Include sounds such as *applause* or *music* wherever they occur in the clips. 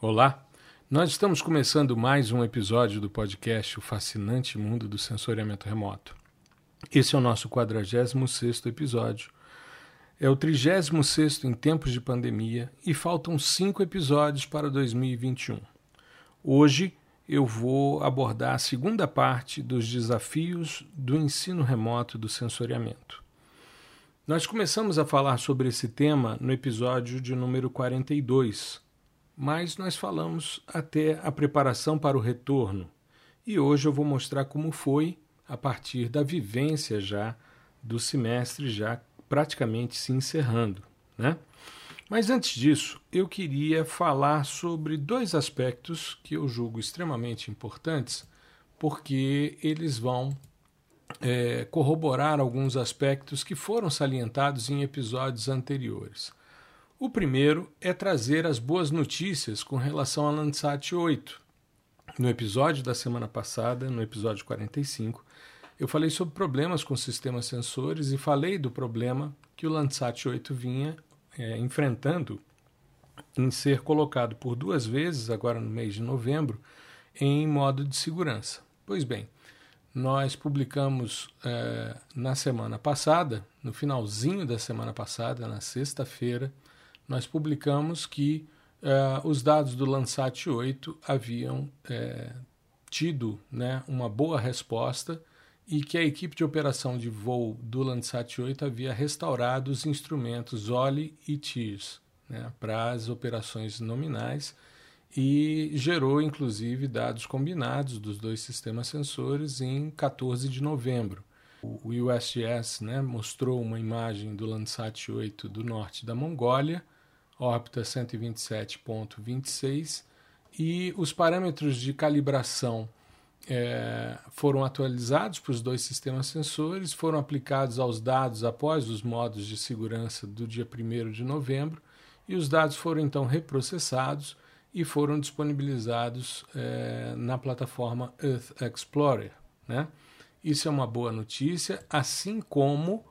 Olá, nós estamos começando mais um episódio do podcast O Fascinante Mundo do Sensoriamento Remoto. Esse é o nosso 46 episódio. É o 36 em tempos de pandemia e faltam cinco episódios para 2021. Hoje eu vou abordar a segunda parte dos desafios do ensino remoto do sensoriamento. Nós começamos a falar sobre esse tema no episódio de número 42 mas nós falamos até a preparação para o retorno. E hoje eu vou mostrar como foi a partir da vivência já do semestre já praticamente se encerrando, né? Mas antes disso, eu queria falar sobre dois aspectos que eu julgo extremamente importantes, porque eles vão é, corroborar alguns aspectos que foram salientados em episódios anteriores. O primeiro é trazer as boas notícias com relação à Landsat 8. No episódio da semana passada, no episódio 45, eu falei sobre problemas com sistemas sensores e falei do problema que o Landsat 8 vinha é, enfrentando em ser colocado por duas vezes, agora no mês de novembro, em modo de segurança. Pois bem, nós publicamos é, na semana passada, no finalzinho da semana passada, na sexta-feira, nós publicamos que uh, os dados do Landsat 8 haviam uh, tido né, uma boa resposta e que a equipe de operação de voo do Landsat 8 havia restaurado os instrumentos OLI e TIRS né, para as operações nominais e gerou inclusive dados combinados dos dois sistemas sensores em 14 de novembro. O USGS né, mostrou uma imagem do Landsat 8 do norte da Mongólia, órbita 127.26 e os parâmetros de calibração é, foram atualizados para os dois sistemas sensores, foram aplicados aos dados após os modos de segurança do dia 1 de novembro e os dados foram então reprocessados e foram disponibilizados é, na plataforma Earth Explorer. Né? Isso é uma boa notícia, assim como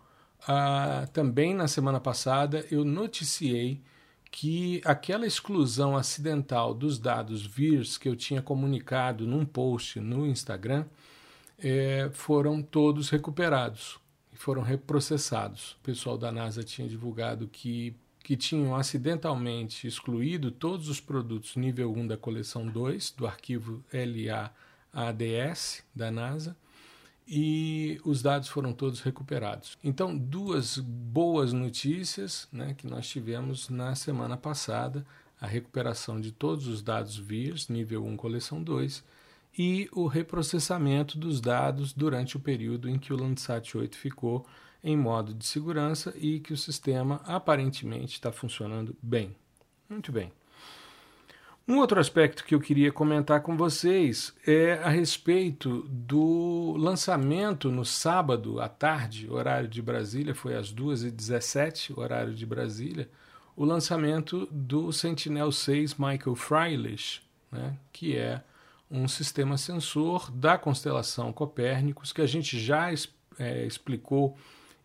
ah, também na semana passada eu noticiei que aquela exclusão acidental dos dados VIRS que eu tinha comunicado num post no Instagram é, foram todos recuperados e foram reprocessados. O pessoal da NASA tinha divulgado que, que tinham acidentalmente excluído todos os produtos nível 1 da coleção 2 do arquivo LAADS da NASA e os dados foram todos recuperados. Então, duas boas notícias né, que nós tivemos na semana passada: a recuperação de todos os dados VIRS, nível 1, coleção 2, e o reprocessamento dos dados durante o período em que o Landsat 8 ficou em modo de segurança e que o sistema aparentemente está funcionando bem. Muito bem. Um outro aspecto que eu queria comentar com vocês é a respeito do lançamento no sábado à tarde, horário de Brasília, foi às 2h17, horário de Brasília, o lançamento do Sentinel-6 Michael Freilich, né, que é um sistema sensor da constelação Copérnicos, que a gente já é, explicou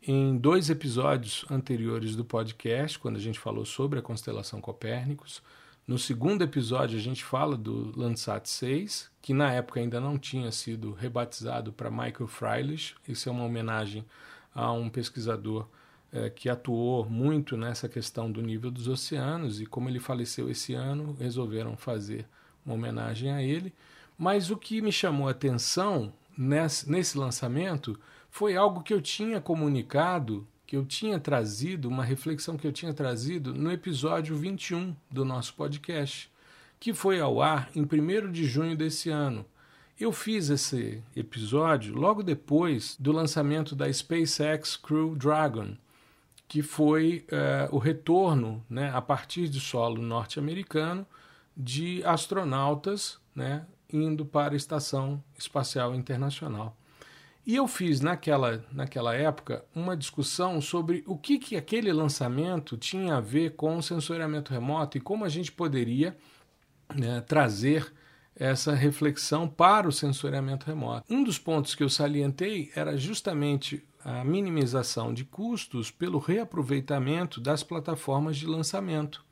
em dois episódios anteriores do podcast, quando a gente falou sobre a constelação Copérnicos. No segundo episódio, a gente fala do Landsat 6, que na época ainda não tinha sido rebatizado para Michael Freilich. Isso é uma homenagem a um pesquisador é, que atuou muito nessa questão do nível dos oceanos e, como ele faleceu esse ano, resolveram fazer uma homenagem a ele. Mas o que me chamou a atenção nesse, nesse lançamento foi algo que eu tinha comunicado que eu tinha trazido, uma reflexão que eu tinha trazido no episódio 21 do nosso podcast, que foi ao ar em 1 de junho desse ano. Eu fiz esse episódio logo depois do lançamento da SpaceX Crew Dragon, que foi uh, o retorno, né, a partir de solo norte-americano, de astronautas né, indo para a Estação Espacial Internacional. E eu fiz naquela, naquela época uma discussão sobre o que, que aquele lançamento tinha a ver com o sensoriamento remoto e como a gente poderia né, trazer essa reflexão para o sensoriamento remoto. Um dos pontos que eu salientei era justamente a minimização de custos pelo reaproveitamento das plataformas de lançamento.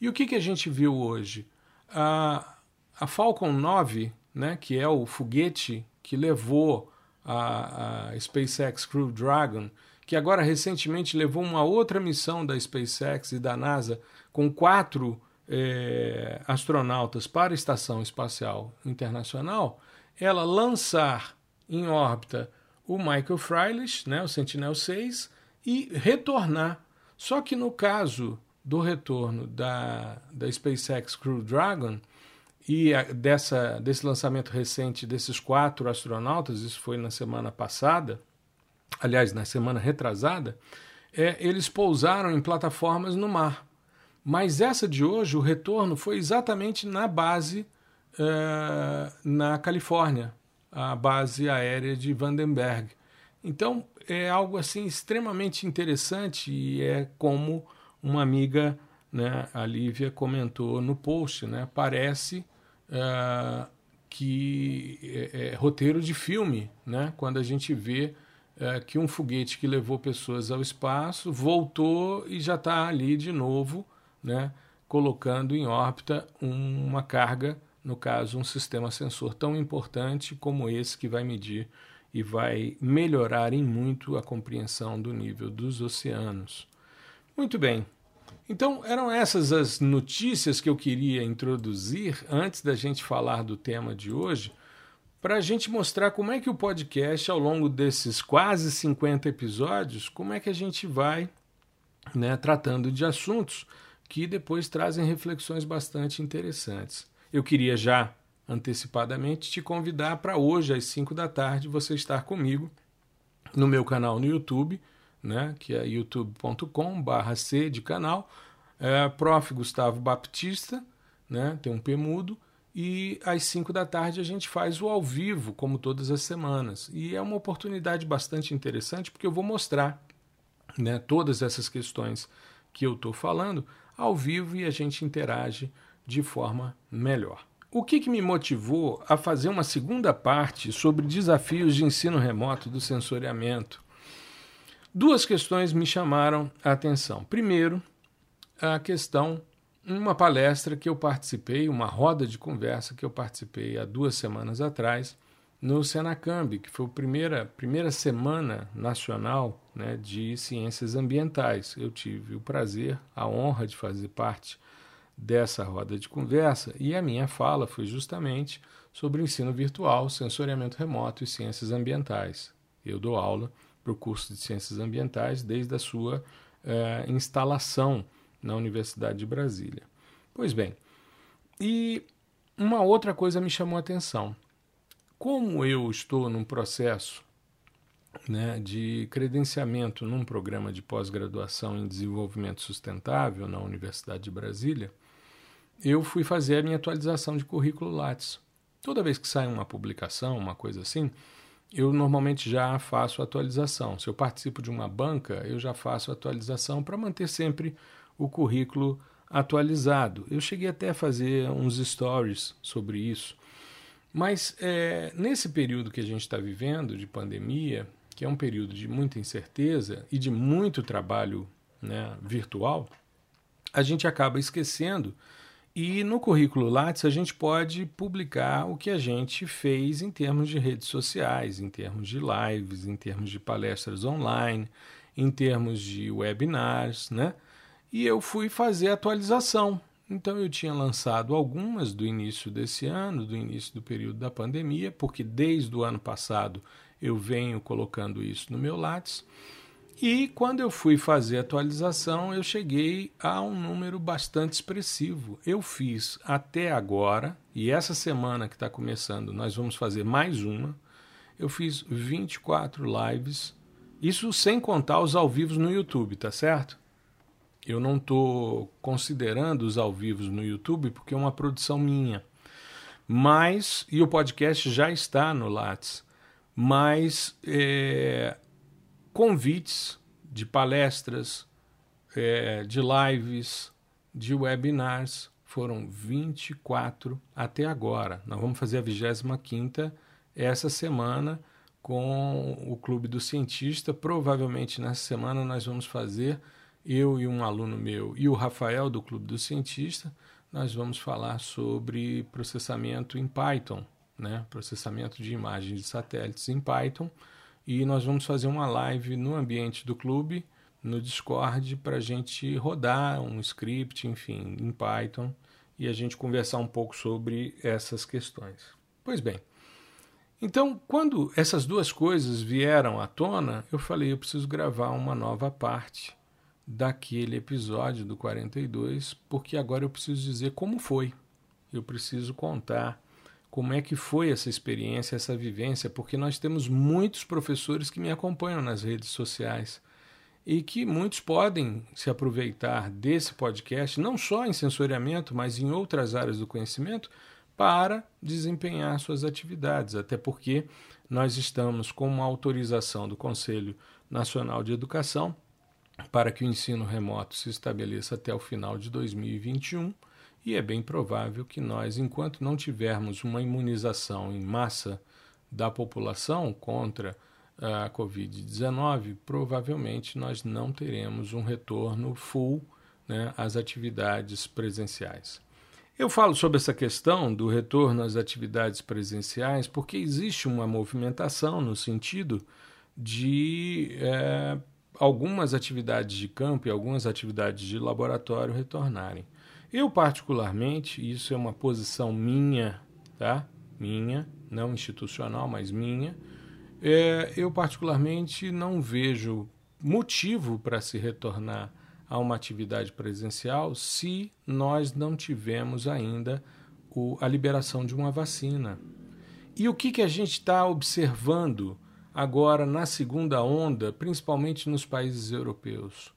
E o que, que a gente viu hoje? A, a Falcon 9, né, que é o foguete que levou a, a SpaceX Crew Dragon, que agora recentemente levou uma outra missão da SpaceX e da NASA com quatro é, astronautas para a Estação Espacial Internacional, ela lançar em órbita o Michael Freilich, né, o Sentinel-6, e retornar. Só que no caso do retorno da, da SpaceX Crew Dragon e a, dessa, desse lançamento recente desses quatro astronautas, isso foi na semana passada, aliás, na semana retrasada, é, eles pousaram em plataformas no mar. Mas essa de hoje, o retorno foi exatamente na base é, na Califórnia, a base aérea de Vandenberg. Então é algo assim extremamente interessante e é como uma amiga, né, a Lívia comentou no post, né, parece uh, que é, é, roteiro de filme, né, quando a gente vê uh, que um foguete que levou pessoas ao espaço voltou e já está ali de novo, né, colocando em órbita uma carga no caso, um sistema sensor tão importante como esse que vai medir e vai melhorar em muito a compreensão do nível dos oceanos. Muito bem. Então, eram essas as notícias que eu queria introduzir antes da gente falar do tema de hoje, para a gente mostrar como é que o podcast, ao longo desses quase 50 episódios, como é que a gente vai né, tratando de assuntos que depois trazem reflexões bastante interessantes. Eu queria já antecipadamente te convidar para hoje às 5 da tarde você estar comigo no meu canal no YouTube, né, que é youtube.com/c de canal, é, Prof Gustavo Baptista, né, tem um P mudo e às 5 da tarde a gente faz o ao vivo, como todas as semanas. E é uma oportunidade bastante interessante porque eu vou mostrar né, todas essas questões que eu estou falando ao vivo e a gente interage de forma melhor. O que, que, me motivou a fazer uma segunda parte sobre desafios de ensino remoto do sensoriamento? Duas questões me chamaram a atenção. Primeiro, a questão, uma palestra que eu participei, uma roda de conversa que eu participei há duas semanas atrás no Senacamb, que foi a primeira, primeira semana nacional né, de ciências ambientais. Eu tive o prazer, a honra de fazer parte dessa roda de conversa e a minha fala foi justamente sobre ensino virtual, sensoriamento remoto e ciências ambientais. Eu dou aula para o curso de ciências ambientais desde a sua eh, instalação na Universidade de Brasília. Pois bem, e uma outra coisa me chamou a atenção. Como eu estou num processo né, de credenciamento num programa de pós-graduação em desenvolvimento sustentável na Universidade de Brasília, eu fui fazer a minha atualização de currículo Lattes. Toda vez que sai uma publicação, uma coisa assim, eu normalmente já faço atualização. Se eu participo de uma banca, eu já faço atualização para manter sempre o currículo atualizado. Eu cheguei até a fazer uns stories sobre isso. Mas é, nesse período que a gente está vivendo de pandemia, que é um período de muita incerteza e de muito trabalho né, virtual, a gente acaba esquecendo e no currículo Lattes a gente pode publicar o que a gente fez em termos de redes sociais, em termos de lives, em termos de palestras online, em termos de webinars, né? E eu fui fazer atualização. Então eu tinha lançado algumas do início desse ano, do início do período da pandemia, porque desde o ano passado eu venho colocando isso no meu Lattes. E quando eu fui fazer a atualização, eu cheguei a um número bastante expressivo. Eu fiz até agora, e essa semana que está começando, nós vamos fazer mais uma. Eu fiz 24 lives, isso sem contar os ao vivos no YouTube, tá certo? Eu não estou considerando os ao vivos no YouTube porque é uma produção minha. Mas, e o podcast já está no Lattes, mas é, convites de palestras, é, de lives, de webinars. Foram 24 até agora. Nós vamos fazer a 25 essa semana com o Clube do Cientista. Provavelmente nessa semana nós vamos fazer, eu e um aluno meu e o Rafael do Clube do Cientista, nós vamos falar sobre processamento em Python, né? processamento de imagens de satélites em Python. E nós vamos fazer uma live no ambiente do clube, no Discord, para a gente rodar um script, enfim, em Python e a gente conversar um pouco sobre essas questões. Pois bem, então, quando essas duas coisas vieram à tona, eu falei: eu preciso gravar uma nova parte daquele episódio do 42, porque agora eu preciso dizer como foi. Eu preciso contar como é que foi essa experiência, essa vivência, porque nós temos muitos professores que me acompanham nas redes sociais e que muitos podem se aproveitar desse podcast, não só em sensoriamento, mas em outras áreas do conhecimento, para desempenhar suas atividades, até porque nós estamos com uma autorização do Conselho Nacional de Educação para que o ensino remoto se estabeleça até o final de 2021, e é bem provável que nós, enquanto não tivermos uma imunização em massa da população contra a Covid-19, provavelmente nós não teremos um retorno full né, às atividades presenciais. Eu falo sobre essa questão do retorno às atividades presenciais porque existe uma movimentação no sentido de é, algumas atividades de campo e algumas atividades de laboratório retornarem. Eu, particularmente, isso é uma posição minha, tá? Minha, não institucional, mas minha. É, eu, particularmente, não vejo motivo para se retornar a uma atividade presencial se nós não tivermos ainda o, a liberação de uma vacina. E o que, que a gente está observando agora na segunda onda, principalmente nos países europeus,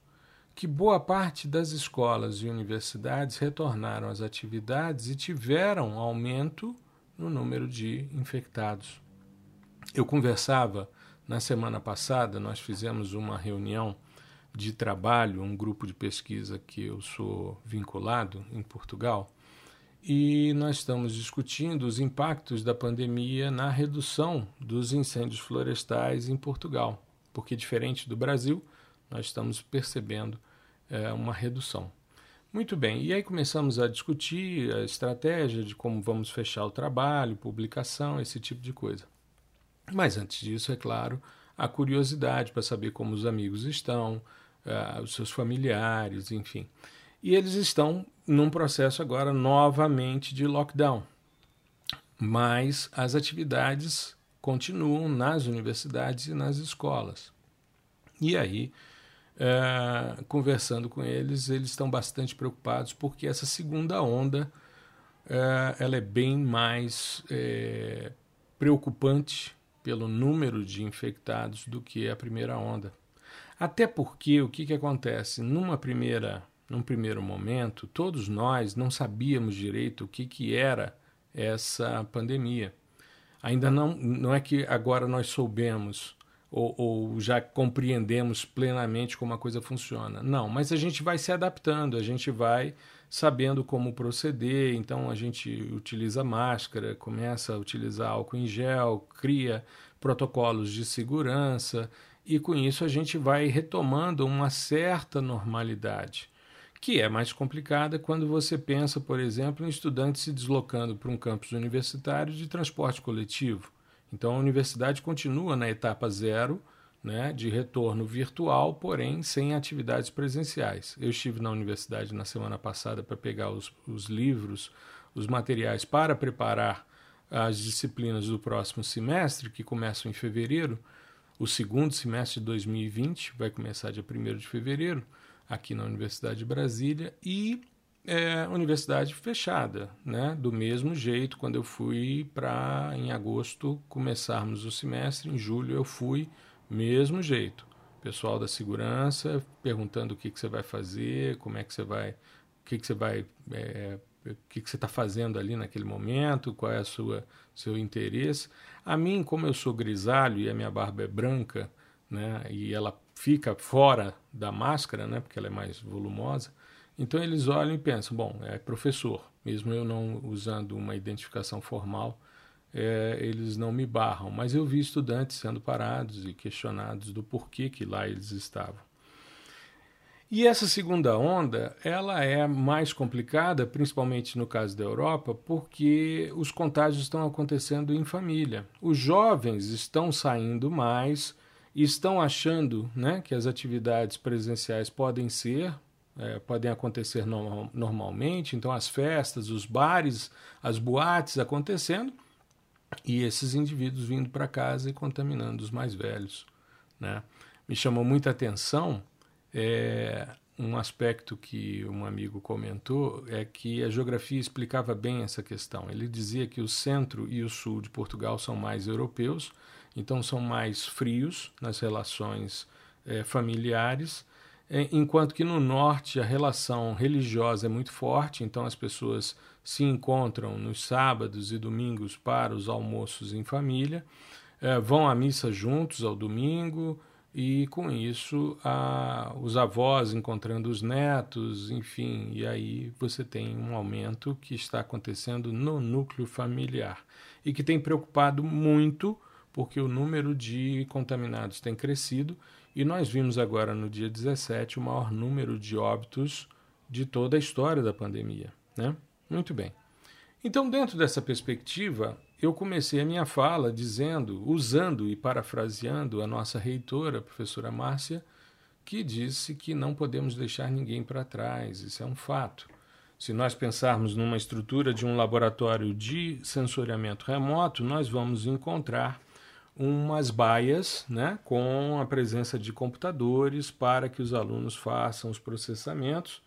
que boa parte das escolas e universidades retornaram às atividades e tiveram aumento no número de infectados. Eu conversava na semana passada, nós fizemos uma reunião de trabalho, um grupo de pesquisa que eu sou vinculado em Portugal, e nós estamos discutindo os impactos da pandemia na redução dos incêndios florestais em Portugal, porque, diferente do Brasil, nós estamos percebendo é, uma redução. Muito bem, e aí começamos a discutir a estratégia de como vamos fechar o trabalho, publicação, esse tipo de coisa. Mas antes disso, é claro, a curiosidade para saber como os amigos estão, uh, os seus familiares, enfim. E eles estão num processo agora novamente de lockdown. Mas as atividades continuam nas universidades e nas escolas. E aí, é, conversando com eles, eles estão bastante preocupados porque essa segunda onda é, ela é bem mais é, preocupante pelo número de infectados do que a primeira onda. Até porque o que, que acontece? Numa primeira num primeiro momento, todos nós não sabíamos direito o que, que era essa pandemia. Ainda não, não é que agora nós soubemos ou, ou, já compreendemos plenamente como a coisa funciona. Não, mas a gente vai se adaptando, a gente vai sabendo como proceder, então a gente utiliza máscara, começa a utilizar álcool em gel, cria protocolos de segurança e com isso a gente vai retomando uma certa normalidade que é mais complicada quando você pensa, por exemplo, em estudantes se deslocando para um campus universitário de transporte coletivo. Então a universidade continua na etapa zero, né, de retorno virtual, porém sem atividades presenciais. Eu estive na universidade na semana passada para pegar os, os livros, os materiais para preparar as disciplinas do próximo semestre, que começam em fevereiro. O segundo semestre de 2020 vai começar dia 1 de fevereiro aqui na Universidade de Brasília e é, universidade fechada, né? Do mesmo jeito, quando eu fui para em agosto começarmos o semestre, em julho eu fui mesmo jeito. Pessoal da segurança perguntando o que, que você vai fazer, como é que você vai, o que, que você vai, é, o que, que você está fazendo ali naquele momento, qual é a sua seu interesse. A mim, como eu sou grisalho e a minha barba é branca, né? E ela fica fora da máscara, né, porque ela é mais volumosa. Então eles olham e pensam, bom, é professor, mesmo eu não usando uma identificação formal, é, eles não me barram. Mas eu vi estudantes sendo parados e questionados do porquê que lá eles estavam. E essa segunda onda, ela é mais complicada, principalmente no caso da Europa, porque os contágios estão acontecendo em família. Os jovens estão saindo mais, estão achando né, que as atividades presenciais podem ser, é, podem acontecer no, normalmente, então as festas, os bares, as boates acontecendo, e esses indivíduos vindo para casa e contaminando os mais velhos. Né? Me chamou muita atenção é, um aspecto que um amigo comentou é que a geografia explicava bem essa questão. Ele dizia que o centro e o sul de Portugal são mais europeus, então são mais frios nas relações é, familiares, enquanto que no norte a relação religiosa é muito forte, então as pessoas se encontram nos sábados e domingos para os almoços em família, é, vão à missa juntos ao domingo, e com isso a, os avós encontrando os netos, enfim, e aí você tem um aumento que está acontecendo no núcleo familiar e que tem preocupado muito porque o número de contaminados tem crescido e nós vimos agora no dia 17 o maior número de óbitos de toda a história da pandemia, né? Muito bem. Então, dentro dessa perspectiva, eu comecei a minha fala dizendo, usando e parafraseando a nossa reitora, a professora Márcia, que disse que não podemos deixar ninguém para trás, isso é um fato. Se nós pensarmos numa estrutura de um laboratório de sensoriamento remoto, nós vamos encontrar umas baias né, com a presença de computadores para que os alunos façam os processamentos.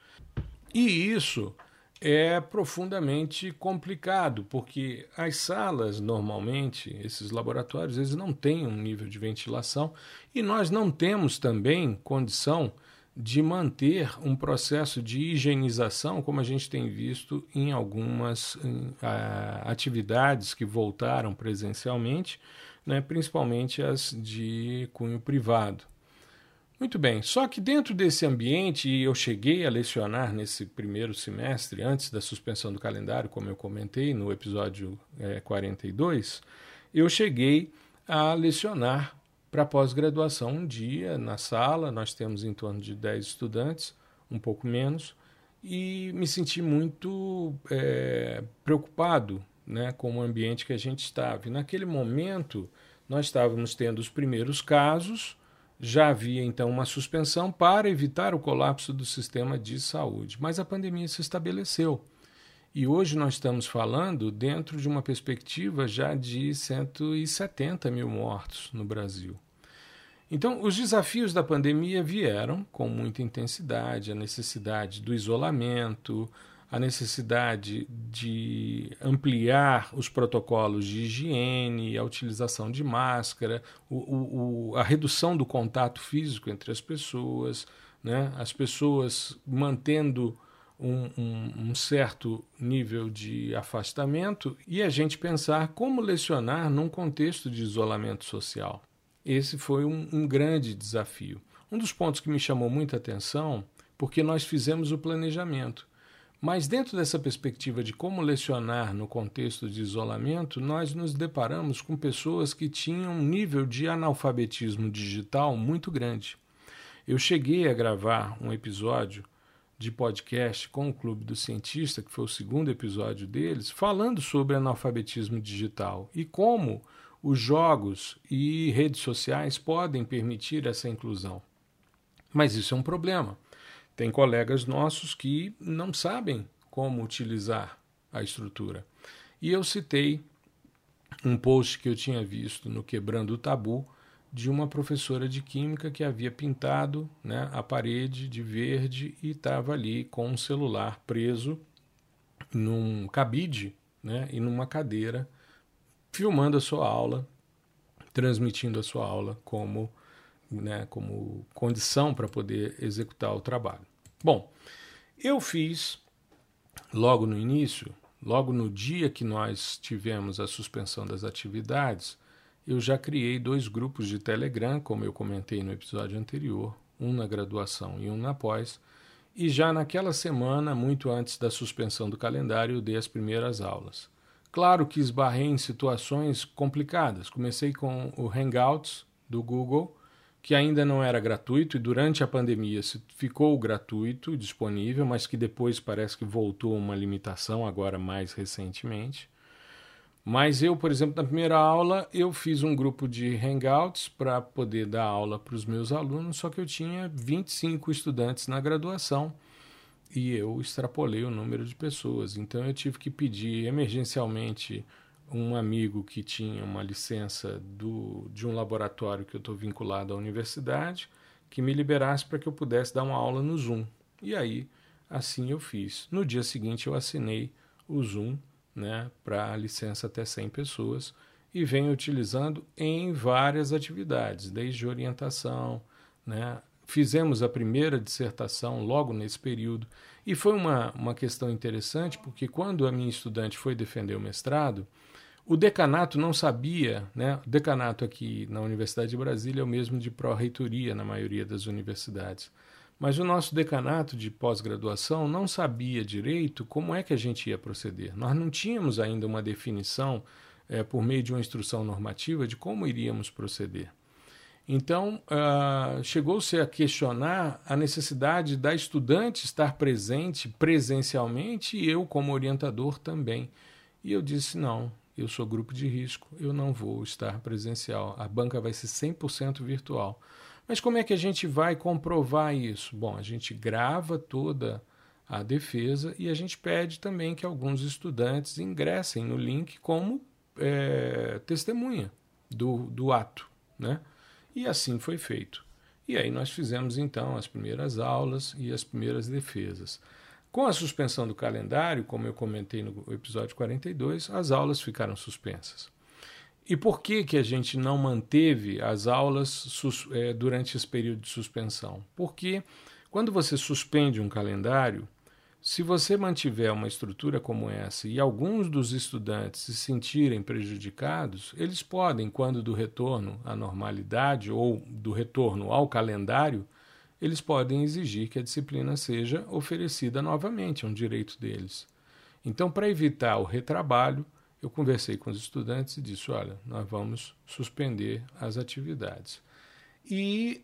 E isso é profundamente complicado, porque as salas, normalmente, esses laboratórios, eles não têm um nível de ventilação e nós não temos também condição de manter um processo de higienização, como a gente tem visto em algumas em, a, atividades que voltaram presencialmente, né, principalmente as de cunho privado. Muito bem, só que dentro desse ambiente, e eu cheguei a lecionar nesse primeiro semestre, antes da suspensão do calendário, como eu comentei no episódio é, 42, eu cheguei a lecionar para pós-graduação um dia na sala, nós temos em torno de 10 estudantes, um pouco menos, e me senti muito é, preocupado né, com o ambiente que a gente estava. E naquele momento, nós estávamos tendo os primeiros casos já havia então uma suspensão para evitar o colapso do sistema de saúde, mas a pandemia se estabeleceu. E hoje nós estamos falando dentro de uma perspectiva já de 170 mil mortos no Brasil. Então, os desafios da pandemia vieram com muita intensidade, a necessidade do isolamento, a necessidade de ampliar os protocolos de higiene, a utilização de máscara, o, o, a redução do contato físico entre as pessoas, né? as pessoas mantendo um, um, um, certo nível de afastamento e a gente pensar como lecionar num contexto de isolamento social. Esse foi um, um grande desafio. Um dos pontos que me chamou muita atenção, porque nós fizemos o planejamento. Mas, dentro dessa perspectiva de como lecionar no contexto de isolamento, nós nos deparamos com pessoas que tinham um nível de analfabetismo digital muito grande. Eu cheguei a gravar um episódio de podcast com o Clube do Cientista, que foi o segundo episódio deles, falando sobre analfabetismo digital e como os jogos e redes sociais podem permitir essa inclusão. Mas isso é um problema tem colegas nossos que não sabem como utilizar a estrutura. E eu citei um post que eu tinha visto no Quebrando o Tabu de uma professora de química que havia pintado né, a parede de verde e estava ali com um celular preso num cabide né, e numa cadeira, filmando a sua aula, transmitindo a sua aula como, né, como condição para poder executar o trabalho. Bom, eu fiz logo no início, logo no dia que nós tivemos a suspensão das atividades, eu já criei dois grupos de Telegram, como eu comentei no episódio anterior, um na graduação e um na pós, e já naquela semana, muito antes da suspensão do calendário, eu dei as primeiras aulas. Claro que esbarrei em situações complicadas. Comecei com o Hangouts do Google, que ainda não era gratuito e durante a pandemia ficou gratuito, disponível, mas que depois parece que voltou uma limitação agora mais recentemente. Mas eu, por exemplo, na primeira aula, eu fiz um grupo de hangouts para poder dar aula para os meus alunos, só que eu tinha 25 estudantes na graduação e eu extrapolei o número de pessoas. Então eu tive que pedir emergencialmente um amigo que tinha uma licença do, de um laboratório que eu estou vinculado à universidade, que me liberasse para que eu pudesse dar uma aula no Zoom. E aí, assim eu fiz. No dia seguinte, eu assinei o Zoom né, para licença até 100 pessoas e venho utilizando em várias atividades, desde orientação, né, fizemos a primeira dissertação logo nesse período. E foi uma, uma questão interessante, porque quando a minha estudante foi defender o mestrado, o decanato não sabia, né? O decanato aqui na Universidade de Brasília é o mesmo de pró-reitoria na maioria das universidades. Mas o nosso decanato de pós-graduação não sabia direito como é que a gente ia proceder. Nós não tínhamos ainda uma definição, é, por meio de uma instrução normativa, de como iríamos proceder. Então, uh, chegou-se a questionar a necessidade da estudante estar presente presencialmente e eu, como orientador, também. E eu disse: não, eu sou grupo de risco, eu não vou estar presencial. A banca vai ser 100% virtual. Mas como é que a gente vai comprovar isso? Bom, a gente grava toda a defesa e a gente pede também que alguns estudantes ingressem no link como é, testemunha do, do ato. Né? E assim foi feito. E aí nós fizemos então as primeiras aulas e as primeiras defesas. Com a suspensão do calendário, como eu comentei no episódio 42, as aulas ficaram suspensas. E por que, que a gente não manteve as aulas é, durante esse período de suspensão? Porque quando você suspende um calendário, se você mantiver uma estrutura como essa e alguns dos estudantes se sentirem prejudicados, eles podem, quando do retorno à normalidade ou do retorno ao calendário, eles podem exigir que a disciplina seja oferecida novamente, é um direito deles. Então, para evitar o retrabalho, eu conversei com os estudantes e disse: olha, nós vamos suspender as atividades. E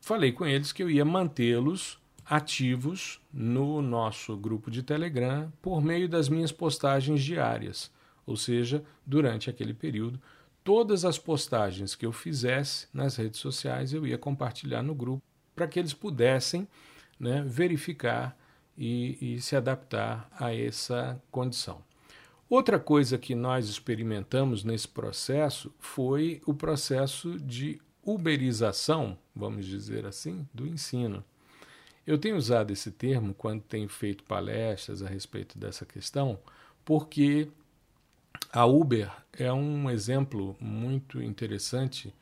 falei com eles que eu ia mantê-los ativos no nosso grupo de Telegram por meio das minhas postagens diárias, ou seja, durante aquele período, todas as postagens que eu fizesse nas redes sociais eu ia compartilhar no grupo para que eles pudessem né, verificar e, e se adaptar a essa condição. Outra coisa que nós experimentamos nesse processo foi o processo de uberização, vamos dizer assim, do ensino. Eu tenho usado esse termo quando tenho feito palestras a respeito dessa questão, porque a Uber é um exemplo muito interessante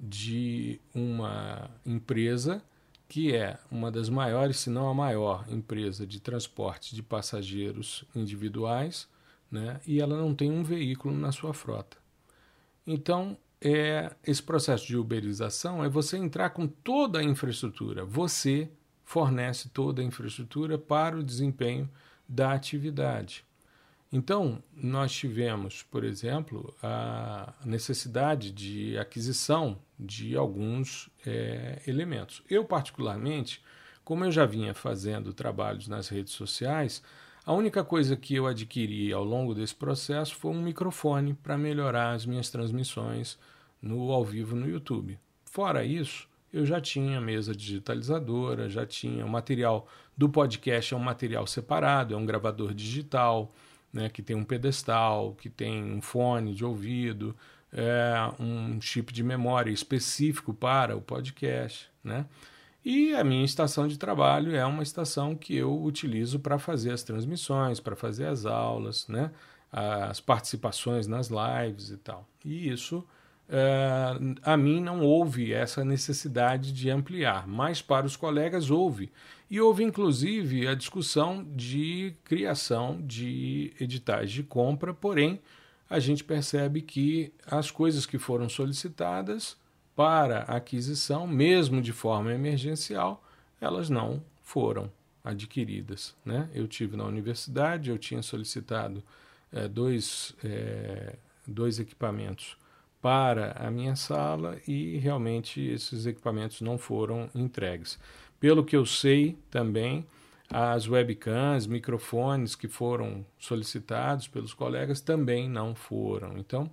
de uma empresa que é uma das maiores, se não a maior empresa de transporte de passageiros individuais, né? e ela não tem um veículo na sua frota. Então, é, esse processo de uberização é você entrar com toda a infraestrutura. Você fornece toda a infraestrutura para o desempenho da atividade. Então, nós tivemos, por exemplo, a necessidade de aquisição de alguns é, elementos. Eu, particularmente, como eu já vinha fazendo trabalhos nas redes sociais, a única coisa que eu adquiri ao longo desse processo foi um microfone para melhorar as minhas transmissões no ao vivo no YouTube. Fora isso, eu já tinha mesa digitalizadora, já tinha o material do podcast é um material separado, é um gravador digital, né, que tem um pedestal, que tem um fone de ouvido, é, um chip de memória específico para o podcast, né? E a minha estação de trabalho é uma estação que eu utilizo para fazer as transmissões, para fazer as aulas, né? as participações nas lives e tal. E isso Uh, a mim não houve essa necessidade de ampliar, mas para os colegas houve. E houve inclusive a discussão de criação de editais de compra, porém a gente percebe que as coisas que foram solicitadas para aquisição, mesmo de forma emergencial, elas não foram adquiridas. Né? Eu tive na universidade, eu tinha solicitado é, dois, é, dois equipamentos para a minha sala e realmente esses equipamentos não foram entregues. Pelo que eu sei também, as webcams, microfones que foram solicitados pelos colegas também não foram. Então,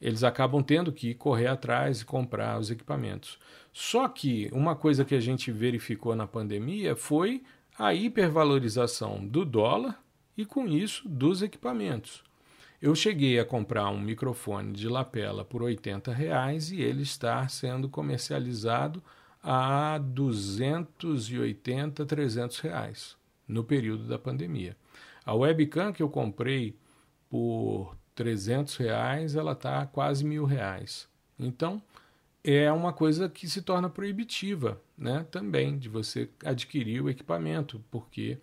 eles acabam tendo que correr atrás e comprar os equipamentos. Só que uma coisa que a gente verificou na pandemia foi a hipervalorização do dólar e, com isso, dos equipamentos. Eu cheguei a comprar um microfone de lapela por 80 reais e ele está sendo comercializado a 280, 300 reais no período da pandemia. A webcam que eu comprei por 300 reais, ela está quase mil reais. Então, é uma coisa que se torna proibitiva né, também de você adquirir o equipamento, porque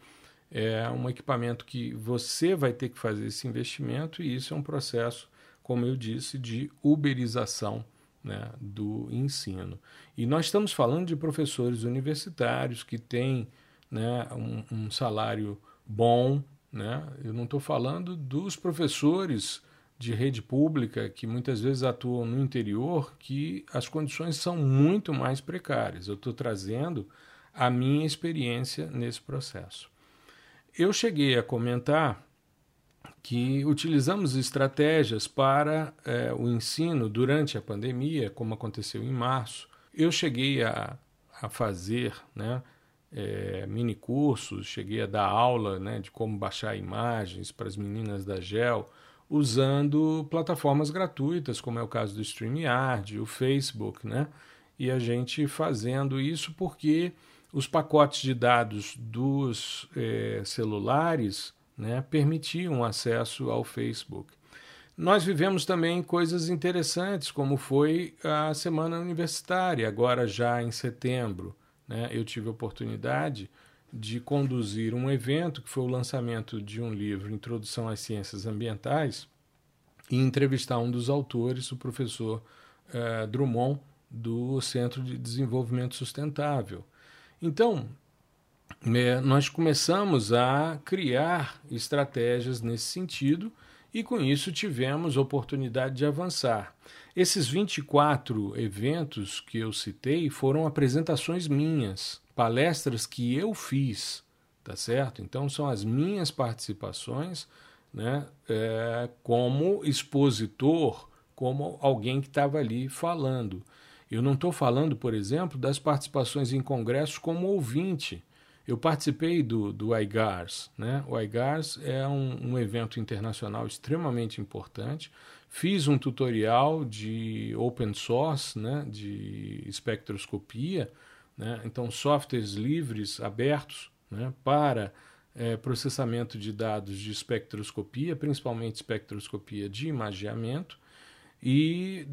é um equipamento que você vai ter que fazer esse investimento e isso é um processo, como eu disse, de uberização né, do ensino. E nós estamos falando de professores universitários que têm né, um, um salário bom. Né? Eu não estou falando dos professores de rede pública que muitas vezes atuam no interior, que as condições são muito mais precárias. Eu estou trazendo a minha experiência nesse processo. Eu cheguei a comentar que utilizamos estratégias para é, o ensino durante a pandemia, como aconteceu em março. Eu cheguei a, a fazer né, é, mini cursos, cheguei a dar aula né, de como baixar imagens para as meninas da GEL, usando plataformas gratuitas, como é o caso do StreamYard, o Facebook, né? E a gente fazendo isso porque os pacotes de dados dos é, celulares né, permitiam acesso ao Facebook. Nós vivemos também coisas interessantes, como foi a semana universitária, agora já em setembro. Né, eu tive a oportunidade de conduzir um evento que foi o lançamento de um livro, Introdução às Ciências Ambientais, e entrevistar um dos autores, o professor uh, Drummond, do Centro de Desenvolvimento Sustentável. Então, é, nós começamos a criar estratégias nesse sentido e com isso tivemos oportunidade de avançar. Esses 24 eventos que eu citei foram apresentações minhas, palestras que eu fiz, tá certo? Então são as minhas participações, né, é, como expositor, como alguém que estava ali falando. Eu não estou falando, por exemplo, das participações em congressos como ouvinte. Eu participei do, do IGARS. Né? O IGARS é um, um evento internacional extremamente importante. Fiz um tutorial de open source, né? de espectroscopia, né? então softwares livres, abertos, né? para é, processamento de dados de espectroscopia, principalmente espectroscopia de imageamento, e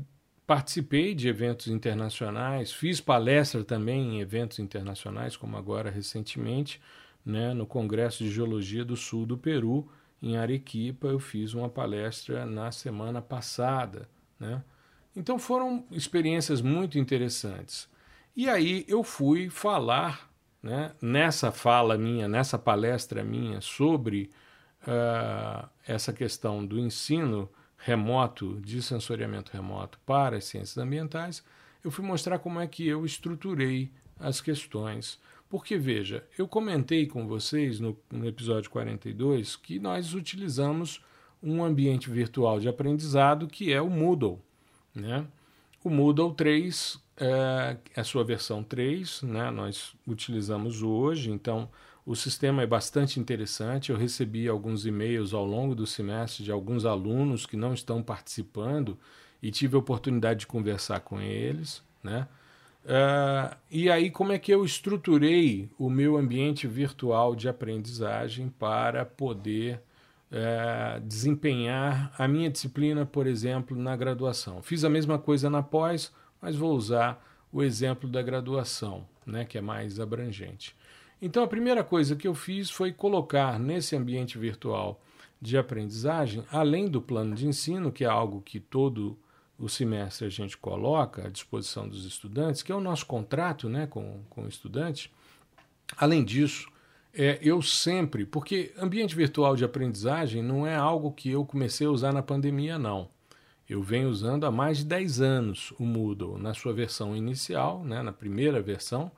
Participei de eventos internacionais, fiz palestra também em eventos internacionais, como agora recentemente, né, no Congresso de Geologia do Sul do Peru, em Arequipa, eu fiz uma palestra na semana passada. Né? Então foram experiências muito interessantes. E aí eu fui falar, né, nessa fala minha, nessa palestra minha, sobre uh, essa questão do ensino remoto, de sensoriamento remoto para as ciências ambientais, eu fui mostrar como é que eu estruturei as questões. Porque, veja, eu comentei com vocês no, no episódio 42 que nós utilizamos um ambiente virtual de aprendizado que é o Moodle. Né? O Moodle 3 é a sua versão 3, né? nós utilizamos hoje, então o sistema é bastante interessante. Eu recebi alguns e-mails ao longo do semestre de alguns alunos que não estão participando e tive a oportunidade de conversar com eles. Né? Uh, e aí, como é que eu estruturei o meu ambiente virtual de aprendizagem para poder uh, desempenhar a minha disciplina, por exemplo, na graduação? Fiz a mesma coisa na pós, mas vou usar o exemplo da graduação, né, que é mais abrangente. Então, a primeira coisa que eu fiz foi colocar nesse ambiente virtual de aprendizagem, além do plano de ensino, que é algo que todo o semestre a gente coloca à disposição dos estudantes, que é o nosso contrato né, com, com o estudante. Além disso, é, eu sempre, porque ambiente virtual de aprendizagem não é algo que eu comecei a usar na pandemia, não. Eu venho usando há mais de 10 anos o Moodle na sua versão inicial, né, na primeira versão,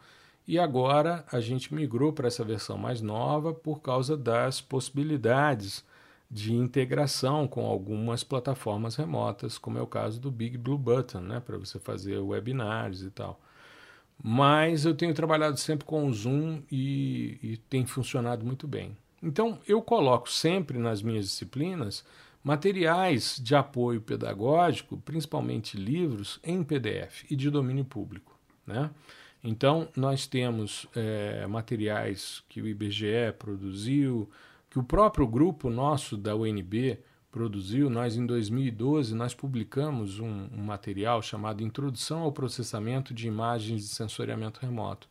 e agora a gente migrou para essa versão mais nova por causa das possibilidades de integração com algumas plataformas remotas, como é o caso do Big Blue Button, né, para você fazer webinars e tal. Mas eu tenho trabalhado sempre com o Zoom e, e tem funcionado muito bem. Então, eu coloco sempre nas minhas disciplinas materiais de apoio pedagógico, principalmente livros, em PDF e de domínio público. Né? Então, nós temos é, materiais que o IBGE produziu, que o próprio grupo nosso da UNB produziu. Nós, em 2012, nós publicamos um, um material chamado Introdução ao Processamento de Imagens de Sensoriamento Remoto.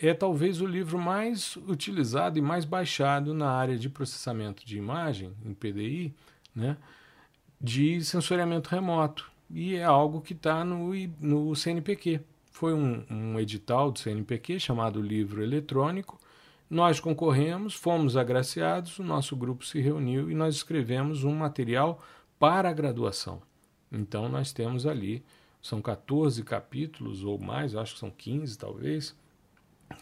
É talvez o livro mais utilizado e mais baixado na área de processamento de imagem, em PDI, né, de sensoriamento remoto. E é algo que está no, no CNPq. Foi um, um edital do CNPq chamado Livro Eletrônico, nós concorremos, fomos agraciados, o nosso grupo se reuniu e nós escrevemos um material para a graduação. Então nós temos ali, são 14 capítulos ou mais, acho que são 15 talvez,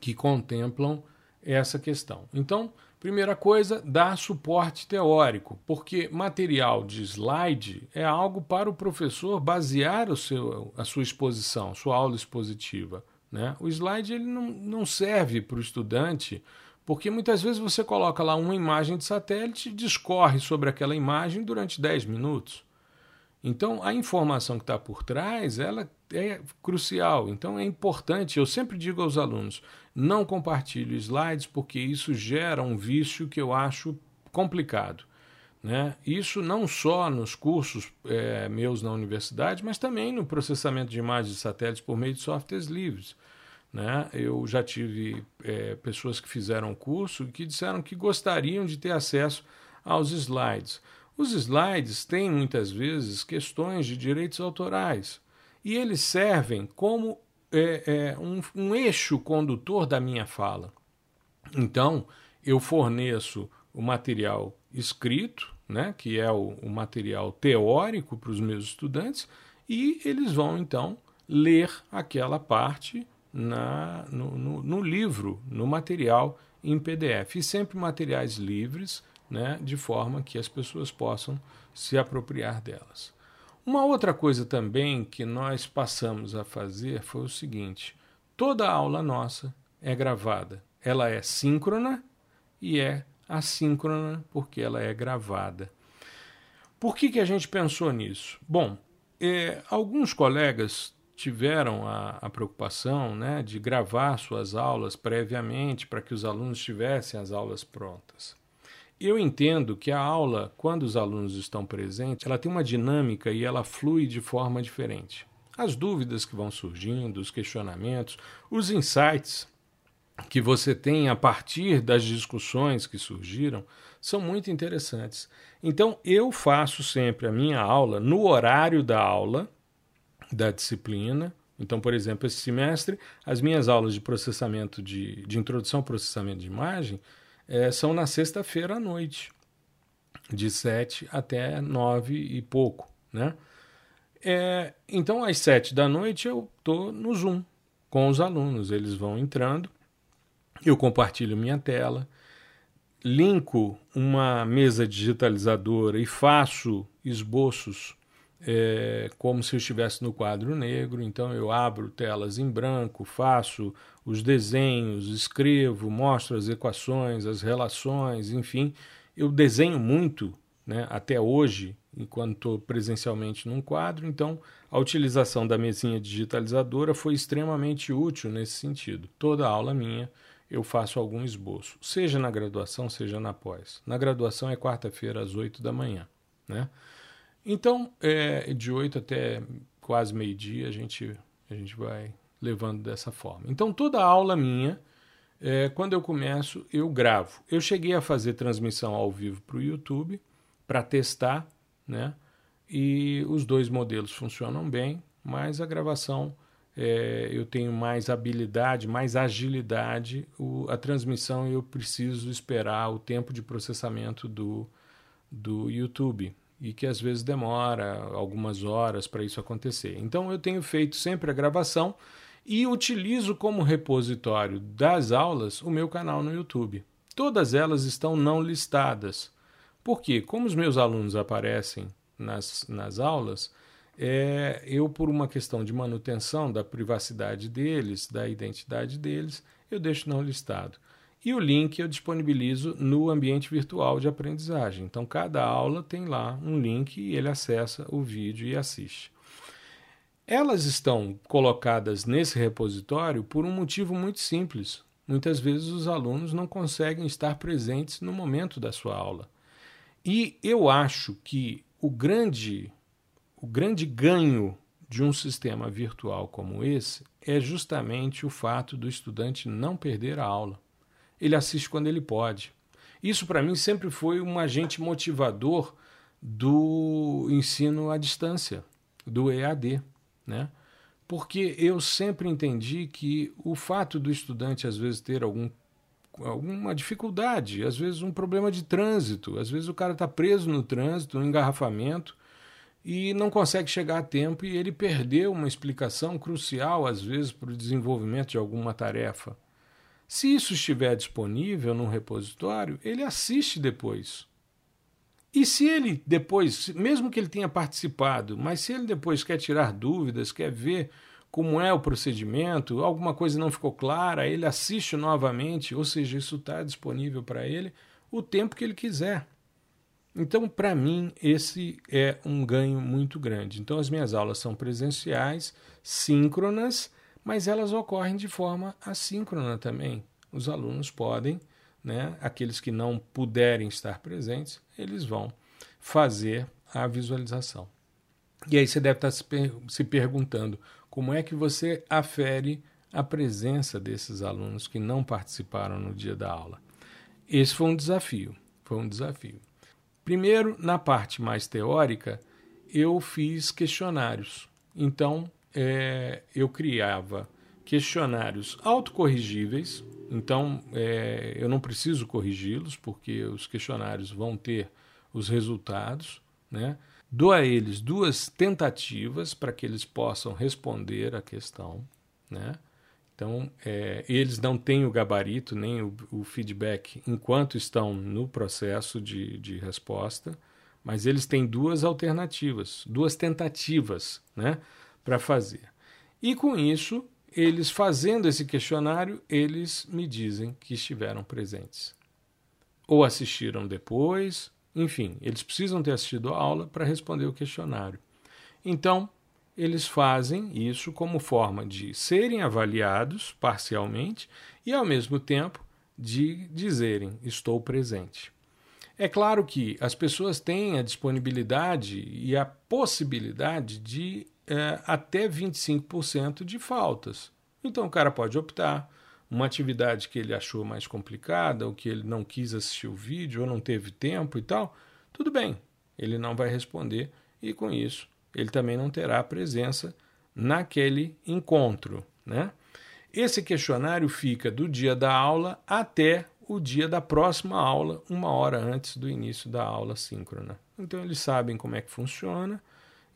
que contemplam essa questão. Então, primeira coisa, dar suporte teórico, porque material de slide é algo para o professor basear o seu, a sua exposição, sua aula expositiva. Né? O slide ele não, não serve para o estudante, porque muitas vezes você coloca lá uma imagem de satélite e discorre sobre aquela imagem durante 10 minutos. Então, a informação que está por trás, ela é crucial. Então, é importante. Eu sempre digo aos alunos: não compartilhe slides, porque isso gera um vício que eu acho complicado. Né? Isso não só nos cursos é, meus na universidade, mas também no processamento de imagens de satélites por meio de softwares livres. Né? Eu já tive é, pessoas que fizeram o curso e que disseram que gostariam de ter acesso aos slides. Os slides têm muitas vezes questões de direitos autorais e eles servem como é, é, um, um eixo condutor da minha fala. Então, eu forneço o material escrito, né, que é o, o material teórico para os meus estudantes, e eles vão então ler aquela parte na, no, no, no, livro, no material em PDF. E sempre materiais livres, né, de forma que as pessoas possam se apropriar delas. Uma outra coisa também que nós passamos a fazer foi o seguinte: toda aula nossa é gravada. Ela é síncrona e é assíncrona porque ela é gravada. Por que, que a gente pensou nisso? Bom, é, alguns colegas tiveram a, a, preocupação né, de gravar suas aulas previamente para que os alunos tivessem as aulas prontas. Eu entendo que a aula, quando os alunos estão presentes, ela tem uma dinâmica e ela flui de forma diferente. As dúvidas que vão surgindo, os questionamentos, os insights que você tem a partir das discussões que surgiram são muito interessantes. Então, eu faço sempre a minha aula no horário da aula, da disciplina. Então, por exemplo, esse semestre, as minhas aulas de processamento de, de introdução ao processamento de imagem é, são na sexta-feira à noite, de sete até nove e pouco, né? É, então, às sete da noite, eu estou no Zoom com os alunos. Eles vão entrando, eu compartilho minha tela, linko uma mesa digitalizadora e faço esboços é, como se eu estivesse no quadro negro. Então eu abro telas em branco, faço os desenhos, escrevo, mostro as equações, as relações, enfim. Eu desenho muito né, até hoje, enquanto estou presencialmente num quadro. Então a utilização da mesinha digitalizadora foi extremamente útil nesse sentido. Toda aula minha eu faço algum esboço, seja na graduação, seja na pós. Na graduação é quarta-feira às 8 da manhã. Né? Então, é, de 8 até quase meio-dia, a gente, a gente vai levando dessa forma. Então, toda aula minha, é, quando eu começo, eu gravo. Eu cheguei a fazer transmissão ao vivo para o YouTube para testar, né? E os dois modelos funcionam bem, mas a gravação é, eu tenho mais habilidade, mais agilidade. O, a transmissão eu preciso esperar o tempo de processamento do, do YouTube. E que às vezes demora algumas horas para isso acontecer. Então eu tenho feito sempre a gravação e utilizo como repositório das aulas o meu canal no YouTube. Todas elas estão não listadas. Porque, como os meus alunos aparecem nas, nas aulas, é, eu, por uma questão de manutenção da privacidade deles, da identidade deles, eu deixo não listado. E o link eu disponibilizo no ambiente virtual de aprendizagem. Então, cada aula tem lá um link e ele acessa o vídeo e assiste. Elas estão colocadas nesse repositório por um motivo muito simples. Muitas vezes os alunos não conseguem estar presentes no momento da sua aula. E eu acho que o grande, o grande ganho de um sistema virtual como esse é justamente o fato do estudante não perder a aula ele assiste quando ele pode. Isso, para mim, sempre foi um agente motivador do ensino à distância, do EAD, né? Porque eu sempre entendi que o fato do estudante, às vezes, ter algum, alguma dificuldade, às vezes um problema de trânsito, às vezes o cara está preso no trânsito, no engarrafamento, e não consegue chegar a tempo e ele perdeu uma explicação crucial, às vezes, para o desenvolvimento de alguma tarefa. Se isso estiver disponível no repositório, ele assiste depois. E se ele depois, mesmo que ele tenha participado, mas se ele depois quer tirar dúvidas, quer ver como é o procedimento, alguma coisa não ficou clara, ele assiste novamente, ou seja, isso está disponível para ele o tempo que ele quiser. Então, para mim, esse é um ganho muito grande. Então, as minhas aulas são presenciais, síncronas mas elas ocorrem de forma assíncrona também. Os alunos podem, né, aqueles que não puderem estar presentes, eles vão fazer a visualização. E aí você deve estar se perguntando como é que você afere a presença desses alunos que não participaram no dia da aula. Esse foi um desafio, foi um desafio. Primeiro, na parte mais teórica, eu fiz questionários. Então, é, eu criava questionários autocorrigíveis, então é, eu não preciso corrigi-los, porque os questionários vão ter os resultados. Né? Dou a eles duas tentativas para que eles possam responder a questão. Né? Então, é, eles não têm o gabarito nem o, o, feedback enquanto estão no processo de, de resposta, mas eles têm duas alternativas, duas tentativas. Né? Para fazer. E com isso, eles fazendo esse questionário, eles me dizem que estiveram presentes. Ou assistiram depois, enfim, eles precisam ter assistido a aula para responder o questionário. Então, eles fazem isso como forma de serem avaliados parcialmente e, ao mesmo tempo, de dizerem: estou presente. É claro que as pessoas têm a disponibilidade e a possibilidade de é, até 25% de faltas. Então o cara pode optar uma atividade que ele achou mais complicada, ou que ele não quis assistir o vídeo, ou não teve tempo e tal, tudo bem, ele não vai responder e com isso ele também não terá presença naquele encontro, né? Esse questionário fica do dia da aula até o dia da próxima aula, uma hora antes do início da aula síncrona. Então eles sabem como é que funciona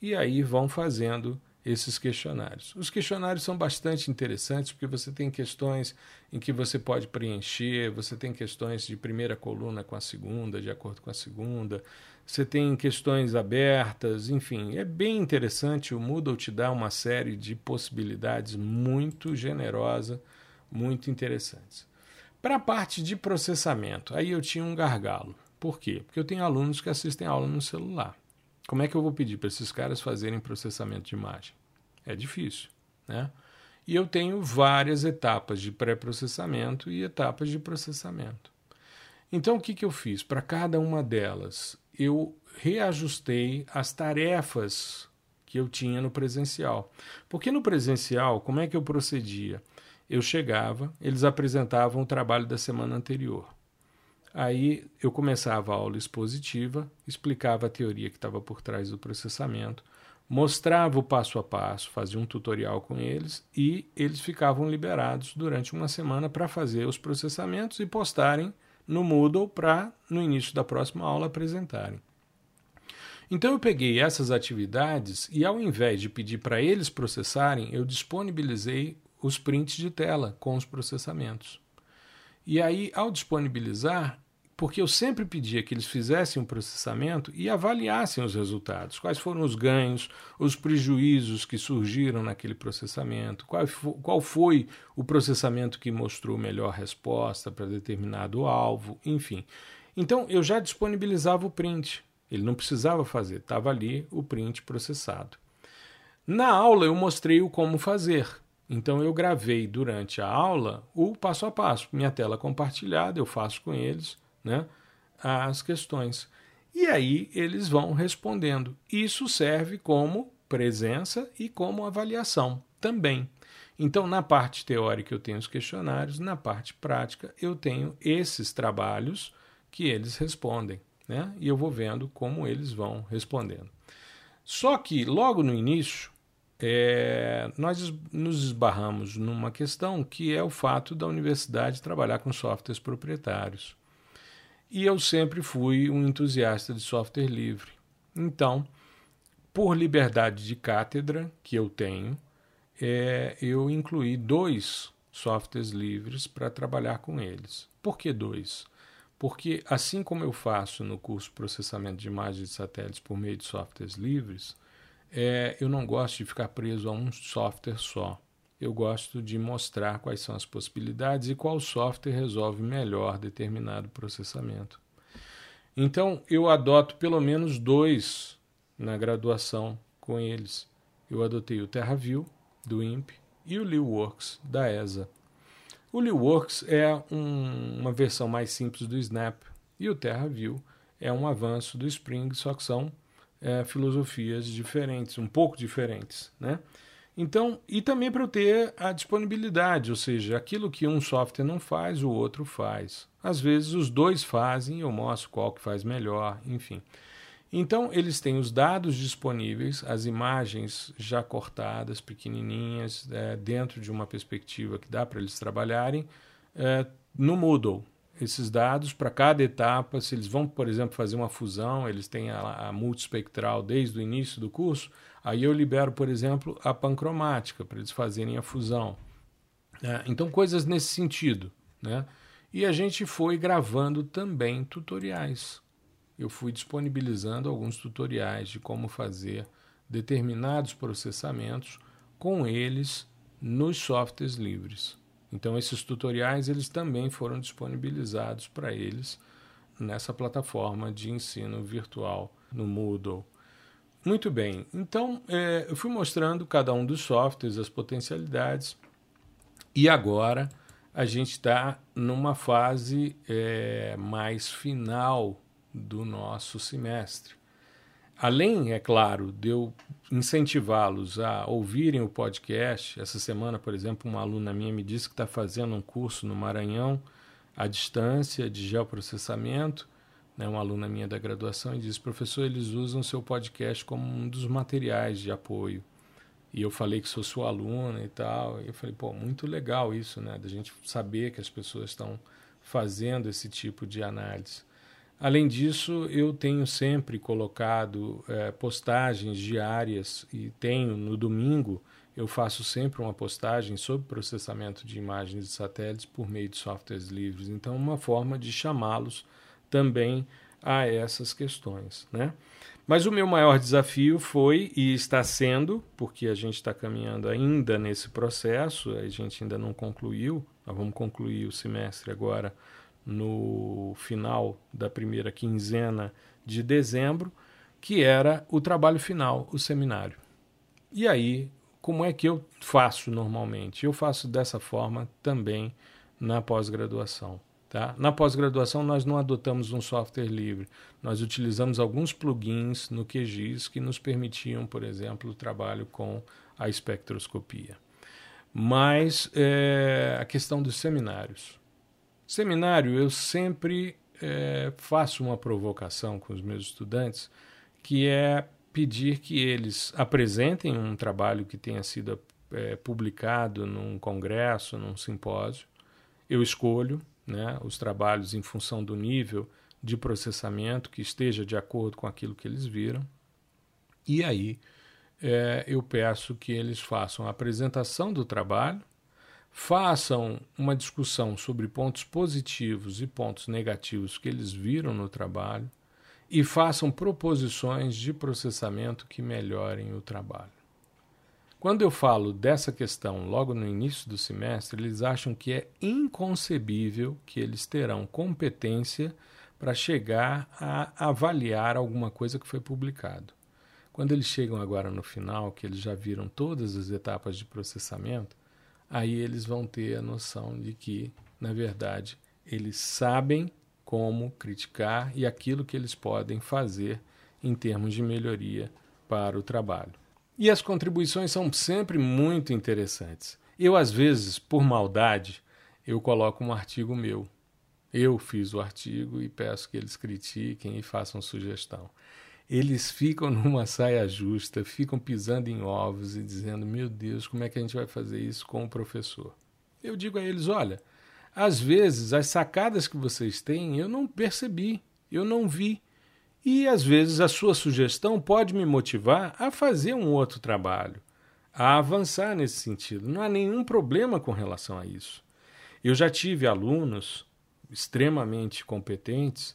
e aí vão fazendo esses questionários. Os questionários são bastante interessantes porque você tem questões em que você pode preencher, você tem questões de primeira coluna com a segunda, de acordo com a segunda, você tem questões abertas, enfim, é bem interessante. O Moodle te dá uma série de possibilidades muito generosa, muito interessantes. Para a parte de processamento, aí eu tinha um gargalo. Por quê? Porque eu tenho alunos que assistem aula no celular. Como é que eu vou pedir para esses caras fazerem processamento de imagem? É difícil, né? E eu tenho várias etapas de pré-processamento e etapas de processamento. Então, o que, que eu fiz? Para cada uma delas, eu reajustei as tarefas que eu tinha no presencial. Porque no presencial, como é que eu procedia? Eu chegava, eles apresentavam o trabalho da semana anterior. Aí eu começava a aula expositiva, explicava a teoria que estava por trás do processamento, mostrava o passo a passo, fazia um tutorial com eles e eles ficavam liberados durante uma semana para fazer os processamentos e postarem no Moodle para, no início da próxima aula, apresentarem. Então eu peguei essas atividades e, ao invés de pedir para eles processarem, eu disponibilizei os prints de tela com os processamentos. E aí, ao disponibilizar, porque eu sempre pedia que eles fizessem um processamento e avaliassem os resultados. Quais foram os ganhos, os prejuízos que surgiram naquele processamento, qual, qual foi o processamento que mostrou melhor resposta para determinado alvo, enfim. Então eu já disponibilizava o print, ele não precisava fazer, estava ali o print processado. Na aula eu mostrei o como fazer. Então eu gravei durante a aula o passo a passo, minha tela compartilhada, eu faço com eles né, as questões. E aí eles vão respondendo. Isso serve como presença e como avaliação também. Então, na parte teórica, eu tenho os questionários, na parte prática, eu tenho esses trabalhos que eles respondem. Né? E eu vou vendo como eles vão respondendo. Só que, logo no início, é, nós nos esbarramos numa questão que é o fato da universidade trabalhar com softwares proprietários. E eu sempre fui um entusiasta de software livre. Então, por liberdade de cátedra que eu tenho, é, eu incluí dois softwares livres para trabalhar com eles. Por que dois? Porque, assim como eu faço no curso Processamento de Imagens de Satélites por meio de softwares livres, é, eu não gosto de ficar preso a um software só eu gosto de mostrar quais são as possibilidades e qual software resolve melhor determinado processamento. Então, eu adoto pelo menos dois na graduação com eles. Eu adotei o TerraView, do INPE, e o LeewWorks, da ESA. O LeewWorks é um, uma versão mais simples do Snap, e o TerraView é um avanço do Spring, só que são é, filosofias diferentes, um pouco diferentes, né? Então, e também para eu ter a disponibilidade, ou seja, aquilo que um software não faz, o outro faz. Às vezes os dois fazem, eu mostro qual que faz melhor, enfim. Então, eles têm os dados disponíveis, as imagens já cortadas, pequenininhas, é, dentro de uma perspectiva que dá para eles trabalharem, é, no Moodle. Esses dados para cada etapa, se eles vão, por exemplo, fazer uma fusão, eles têm a, a multispectral desde o início do curso, Aí eu libero, por exemplo, a pancromática para eles fazerem a fusão. É, então, coisas nesse sentido. Né? E a gente foi gravando também tutoriais. Eu fui disponibilizando alguns tutoriais de como fazer determinados processamentos com eles nos softwares livres. Então esses tutoriais eles também foram disponibilizados para eles nessa plataforma de ensino virtual no Moodle. Muito bem. Então, é, eu fui mostrando cada um dos softwares, as potencialidades, e agora a gente está numa fase é, mais final do nosso semestre. Além, é claro, de eu incentivá-los a ouvirem o podcast, essa semana, por exemplo, uma aluna minha me disse que está fazendo um curso no Maranhão à distância de geoprocessamento né, uma aluna minha da graduação, e disse: professor, eles usam seu podcast como um dos materiais de apoio. E eu falei que sou sua aluna e tal. E eu falei: pô, muito legal isso, né, da gente saber que as pessoas estão fazendo esse tipo de análise. Além disso, eu tenho sempre colocado é, postagens diárias e tenho no domingo eu faço sempre uma postagem sobre processamento de imagens de satélites por meio de softwares livres. Então, uma forma de chamá-los também a essas questões. Né? Mas o meu maior desafio foi e está sendo, porque a gente está caminhando ainda nesse processo, a gente ainda não concluiu, nós vamos concluir o semestre agora no final da primeira quinzena de dezembro, que era o trabalho final, o seminário. E aí, como é que eu faço normalmente? Eu faço dessa forma também na pós-graduação. Tá? Na pós-graduação, nós não adotamos um software livre, nós utilizamos alguns plugins no QGIS que nos permitiam, por exemplo, o trabalho com a espectroscopia. Mas é, a questão dos seminários. Seminário, eu sempre é, faço uma provocação com os meus estudantes, que é pedir que eles apresentem um trabalho que tenha sido é, publicado num congresso, num simpósio. Eu escolho, né, os trabalhos em função do nível de processamento que esteja de acordo com aquilo que eles viram. E aí é, eu peço que eles façam a apresentação do trabalho, façam uma discussão sobre pontos positivos e pontos negativos que eles viram no trabalho e façam proposições de processamento que melhorem o trabalho. Quando eu falo dessa questão logo no início do semestre, eles acham que é inconcebível que eles terão competência para chegar a avaliar alguma coisa que foi publicado. Quando eles chegam agora no final, que eles já viram todas as etapas de processamento, aí eles vão ter a noção de que, na verdade, eles sabem como criticar e aquilo que eles podem fazer em termos de melhoria para o trabalho. E as contribuições são sempre muito interessantes. Eu, às vezes, por maldade, eu coloco um artigo meu. Eu fiz o artigo e peço que eles critiquem e façam sugestão. Eles ficam *laughs* numa saia justa, ficam pisando em ovos e dizendo: Meu Deus, como é que a gente vai fazer isso com o professor? Eu digo a eles: Olha, às vezes as sacadas que vocês têm eu não percebi, eu não vi. E às vezes a sua sugestão pode me motivar a fazer um outro trabalho, a avançar nesse sentido. Não há nenhum problema com relação a isso. Eu já tive alunos extremamente competentes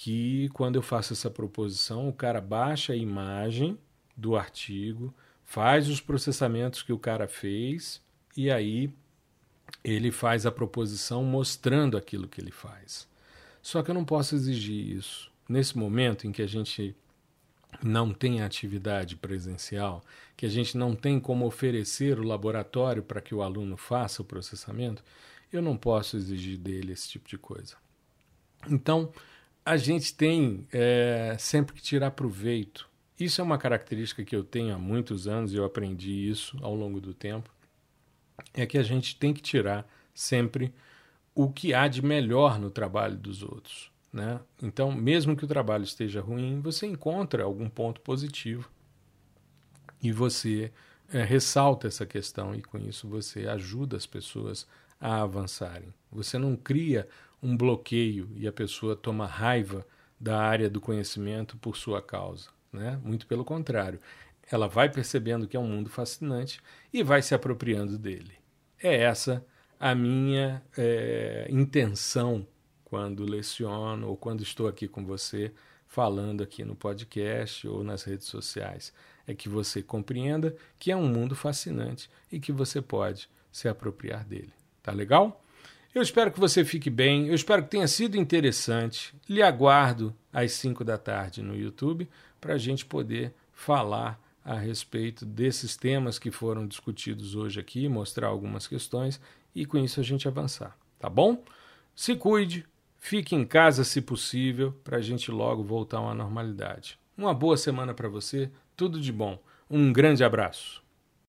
que, quando eu faço essa proposição, o cara baixa a imagem do artigo, faz os processamentos que o cara fez e aí ele faz a proposição mostrando aquilo que ele faz. Só que eu não posso exigir isso nesse momento em que a gente não tem atividade presencial, que a gente não tem como oferecer o laboratório para que o aluno faça o processamento, eu não posso exigir dele esse tipo de coisa. Então, a gente tem é, sempre que tirar proveito. Isso é uma característica que eu tenho há muitos anos e eu aprendi isso ao longo do tempo. É que a gente tem que tirar sempre o que há de melhor no trabalho dos outros. Né? Então, mesmo que o trabalho esteja ruim, você encontra algum ponto positivo e você é, ressalta essa questão e com isso você ajuda as pessoas a avançarem. Você não cria um bloqueio e a pessoa toma raiva da área do conhecimento por sua causa. Né? Muito pelo contrário, ela vai percebendo que é um mundo fascinante e vai se apropriando dele. É essa a minha é, intenção quando leciono ou quando estou aqui com você falando aqui no podcast ou nas redes sociais. É que você compreenda que é um mundo fascinante e que você pode se apropriar dele. Tá legal? Eu espero que você fique bem, eu espero que tenha sido interessante. Lhe aguardo às 5 da tarde no YouTube para a gente poder falar a respeito desses temas que foram discutidos hoje aqui, mostrar algumas questões e com isso a gente avançar. Tá bom? Se cuide, Fique em casa se possível, para a gente logo voltar uma normalidade. Uma boa semana para você, tudo de bom. Um grande abraço.